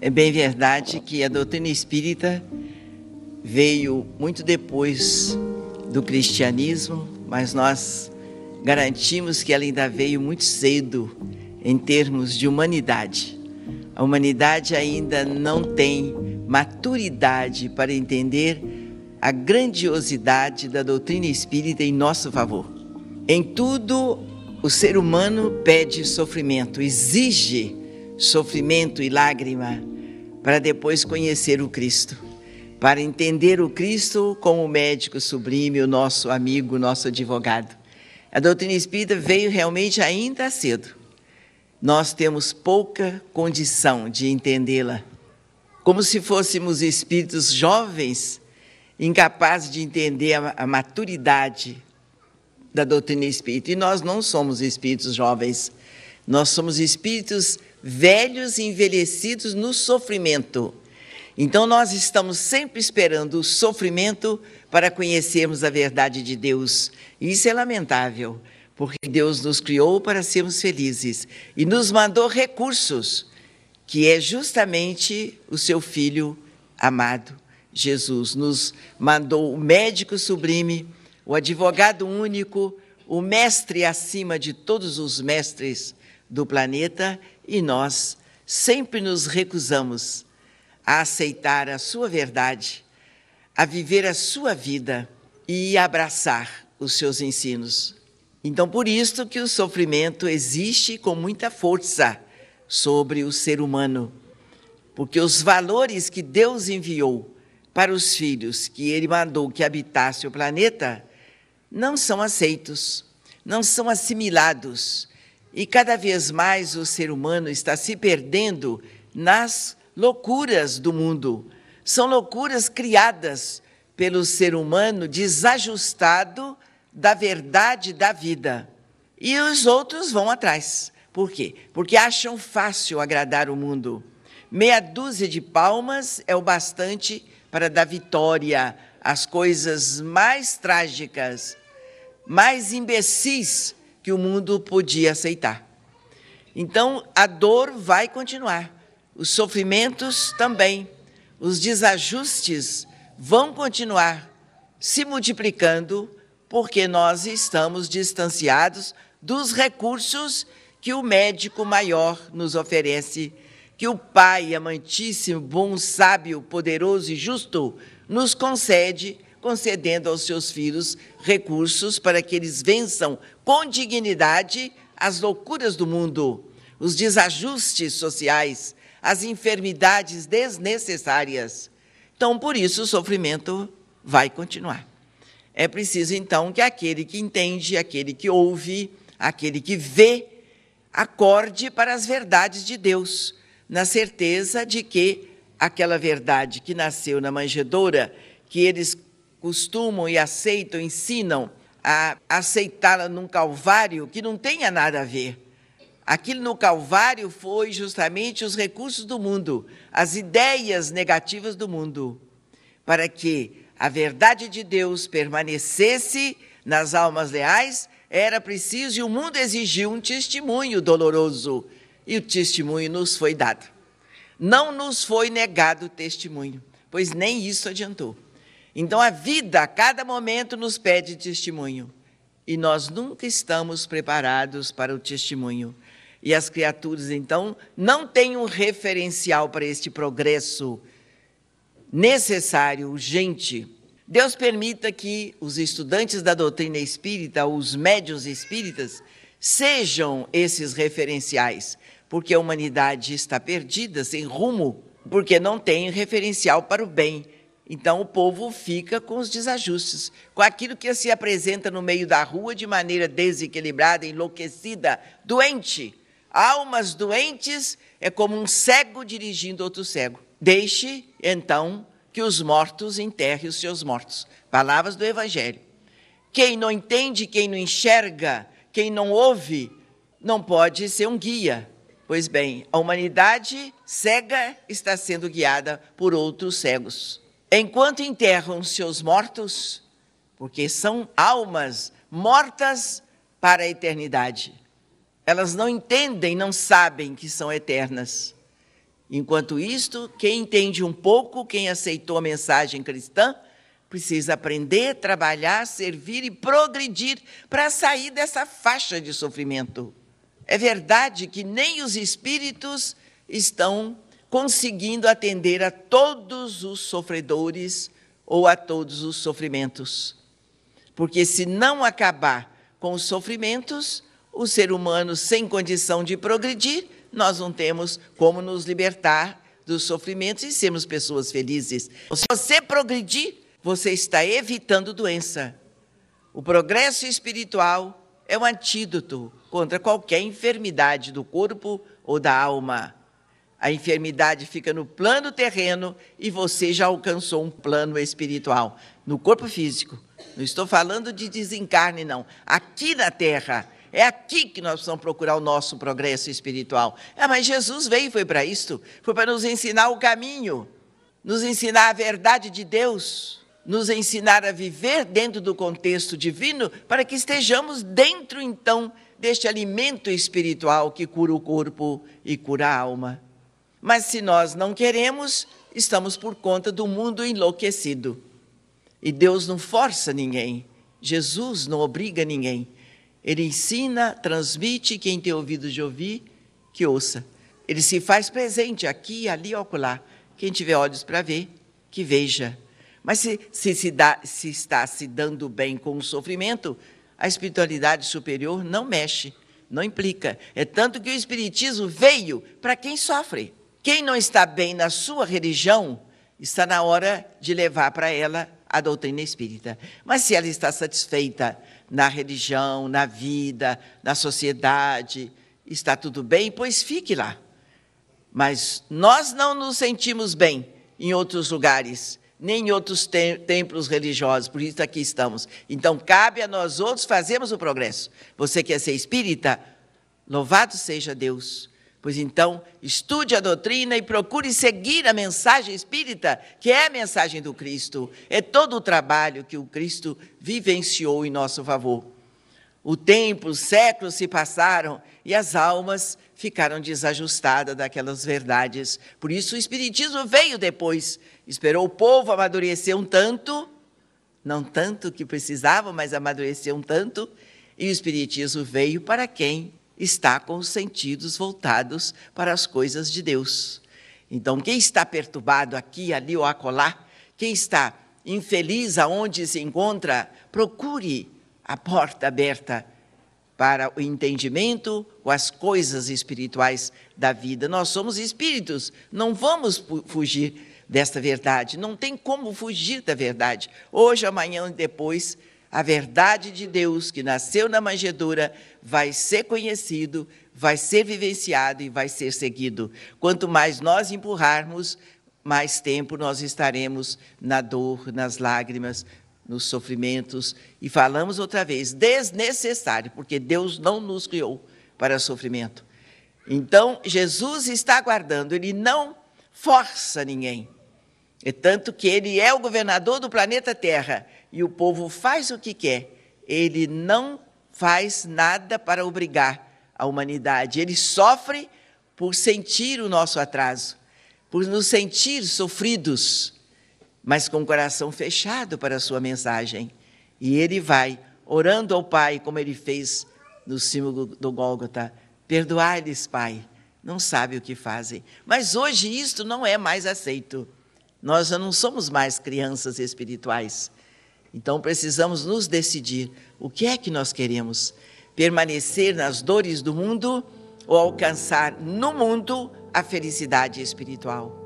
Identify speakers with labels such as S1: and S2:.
S1: É bem verdade que a doutrina espírita veio muito depois do cristianismo, mas nós garantimos que ela ainda veio muito cedo em termos de humanidade. A humanidade ainda não tem maturidade para entender a grandiosidade da doutrina espírita em nosso favor. Em tudo, o ser humano pede sofrimento, exige sofrimento e lágrima para depois conhecer o Cristo, para entender o Cristo como o médico sublime, o nosso amigo, o nosso advogado. A doutrina espírita veio realmente ainda cedo. Nós temos pouca condição de entendê-la, como se fôssemos espíritos jovens, incapazes de entender a, a maturidade da doutrina espírita. E nós não somos espíritos jovens, nós somos espíritos velhos e envelhecidos no sofrimento. Então nós estamos sempre esperando o sofrimento para conhecermos a verdade de Deus. Isso é lamentável, porque Deus nos criou para sermos felizes e nos mandou recursos, que é justamente o seu filho amado, Jesus. Nos mandou o médico sublime o advogado único, o mestre acima de todos os mestres do planeta, e nós sempre nos recusamos a aceitar a sua verdade, a viver a sua vida e abraçar os seus ensinos. Então, por isso que o sofrimento existe com muita força sobre o ser humano, porque os valores que Deus enviou para os filhos que ele mandou que habitasse o planeta não são aceitos, não são assimilados. E cada vez mais o ser humano está se perdendo nas loucuras do mundo. São loucuras criadas pelo ser humano desajustado da verdade da vida. E os outros vão atrás. Por quê? Porque acham fácil agradar o mundo. Meia dúzia de palmas é o bastante para dar vitória às coisas mais trágicas mais imbecis que o mundo podia aceitar. Então, a dor vai continuar, os sofrimentos também, os desajustes vão continuar se multiplicando, porque nós estamos distanciados dos recursos que o médico maior nos oferece, que o Pai amantíssimo, bom, sábio, poderoso e justo nos concede concedendo aos seus filhos recursos para que eles vençam com dignidade as loucuras do mundo, os desajustes sociais, as enfermidades desnecessárias. Então, por isso, o sofrimento vai continuar. É preciso, então, que aquele que entende, aquele que ouve, aquele que vê, acorde para as verdades de Deus, na certeza de que aquela verdade que nasceu na manjedoura, que eles costumam e aceitam, ensinam a aceitá-la num Calvário que não tenha nada a ver. Aquilo no Calvário foi justamente os recursos do mundo, as ideias negativas do mundo, para que a verdade de Deus permanecesse nas almas leais, era preciso e o mundo exigiu um testemunho doloroso, e o testemunho nos foi dado. Não nos foi negado o testemunho, pois nem isso adiantou. Então a vida a cada momento nos pede testemunho e nós nunca estamos preparados para o testemunho. E as criaturas, então, não têm um referencial para este progresso necessário, urgente. Deus permita que os estudantes da doutrina espírita, os médios espíritas, sejam esses referenciais, porque a humanidade está perdida, sem rumo, porque não tem referencial para o bem então o povo fica com os desajustes, com aquilo que se apresenta no meio da rua de maneira desequilibrada, enlouquecida, doente. Almas doentes é como um cego dirigindo outro cego. Deixe, então, que os mortos enterrem os seus mortos. Palavras do Evangelho. Quem não entende, quem não enxerga, quem não ouve, não pode ser um guia. Pois bem, a humanidade cega está sendo guiada por outros cegos. Enquanto enterram seus mortos, porque são almas mortas para a eternidade. Elas não entendem, não sabem que são eternas. Enquanto isto, quem entende um pouco, quem aceitou a mensagem cristã, precisa aprender, trabalhar, servir e progredir para sair dessa faixa de sofrimento. É verdade que nem os espíritos estão conseguindo atender a todos os sofredores ou a todos os sofrimentos. Porque se não acabar com os sofrimentos, o ser humano sem condição de progredir, nós não temos como nos libertar dos sofrimentos e sermos pessoas felizes. Se você progredir, você está evitando doença. O progresso espiritual é um antídoto contra qualquer enfermidade do corpo ou da alma. A enfermidade fica no plano terreno e você já alcançou um plano espiritual, no corpo físico. Não estou falando de desencarne, não. Aqui na terra, é aqui que nós precisamos procurar o nosso progresso espiritual. Ah, mas Jesus veio foi para isto, foi para nos ensinar o caminho, nos ensinar a verdade de Deus, nos ensinar a viver dentro do contexto divino, para que estejamos dentro então deste alimento espiritual que cura o corpo e cura a alma. Mas se nós não queremos, estamos por conta do mundo enlouquecido. E Deus não força ninguém, Jesus não obriga ninguém. Ele ensina, transmite, quem tem ouvido de ouvir, que ouça. Ele se faz presente aqui, ali, ocular. Quem tiver olhos para ver, que veja. Mas se, se, se, dá, se está se dando bem com o sofrimento, a espiritualidade superior não mexe, não implica. É tanto que o Espiritismo veio para quem sofre. Quem não está bem na sua religião, está na hora de levar para ela a doutrina espírita. Mas se ela está satisfeita na religião, na vida, na sociedade, está tudo bem, pois fique lá. Mas nós não nos sentimos bem em outros lugares, nem em outros te templos religiosos, por isso aqui estamos. Então, cabe a nós outros fazermos o progresso. Você quer ser espírita? Louvado seja Deus Pois então, estude a doutrina e procure seguir a mensagem espírita, que é a mensagem do Cristo. É todo o trabalho que o Cristo vivenciou em nosso favor. O tempo, os séculos se passaram e as almas ficaram desajustadas daquelas verdades. Por isso o Espiritismo veio depois, esperou o povo amadurecer um tanto, não tanto que precisava, mas amadurecer um tanto, e o Espiritismo veio para quem está com os sentidos voltados para as coisas de Deus. Então, quem está perturbado aqui, ali ou acolá, quem está infeliz aonde se encontra, procure a porta aberta para o entendimento ou as coisas espirituais da vida. Nós somos espíritos, não vamos fugir desta verdade, não tem como fugir da verdade. Hoje, amanhã e depois a verdade de Deus que nasceu na manjedoura vai ser conhecido, vai ser vivenciado e vai ser seguido. Quanto mais nós empurrarmos, mais tempo nós estaremos na dor, nas lágrimas, nos sofrimentos. E falamos outra vez, desnecessário, porque Deus não nos criou para sofrimento. Então, Jesus está aguardando, ele não força ninguém. É tanto que ele é o governador do planeta Terra e o povo faz o que quer. Ele não faz nada para obrigar a humanidade. Ele sofre por sentir o nosso atraso, por nos sentir sofridos, mas com o coração fechado para a sua mensagem. E ele vai orando ao Pai, como ele fez no cimo do Gólgota: Perdoai-lhes, Pai, não sabe o que fazem. Mas hoje isto não é mais aceito. Nós já não somos mais crianças espirituais. Então precisamos nos decidir o que é que nós queremos: permanecer nas dores do mundo ou alcançar no mundo a felicidade espiritual.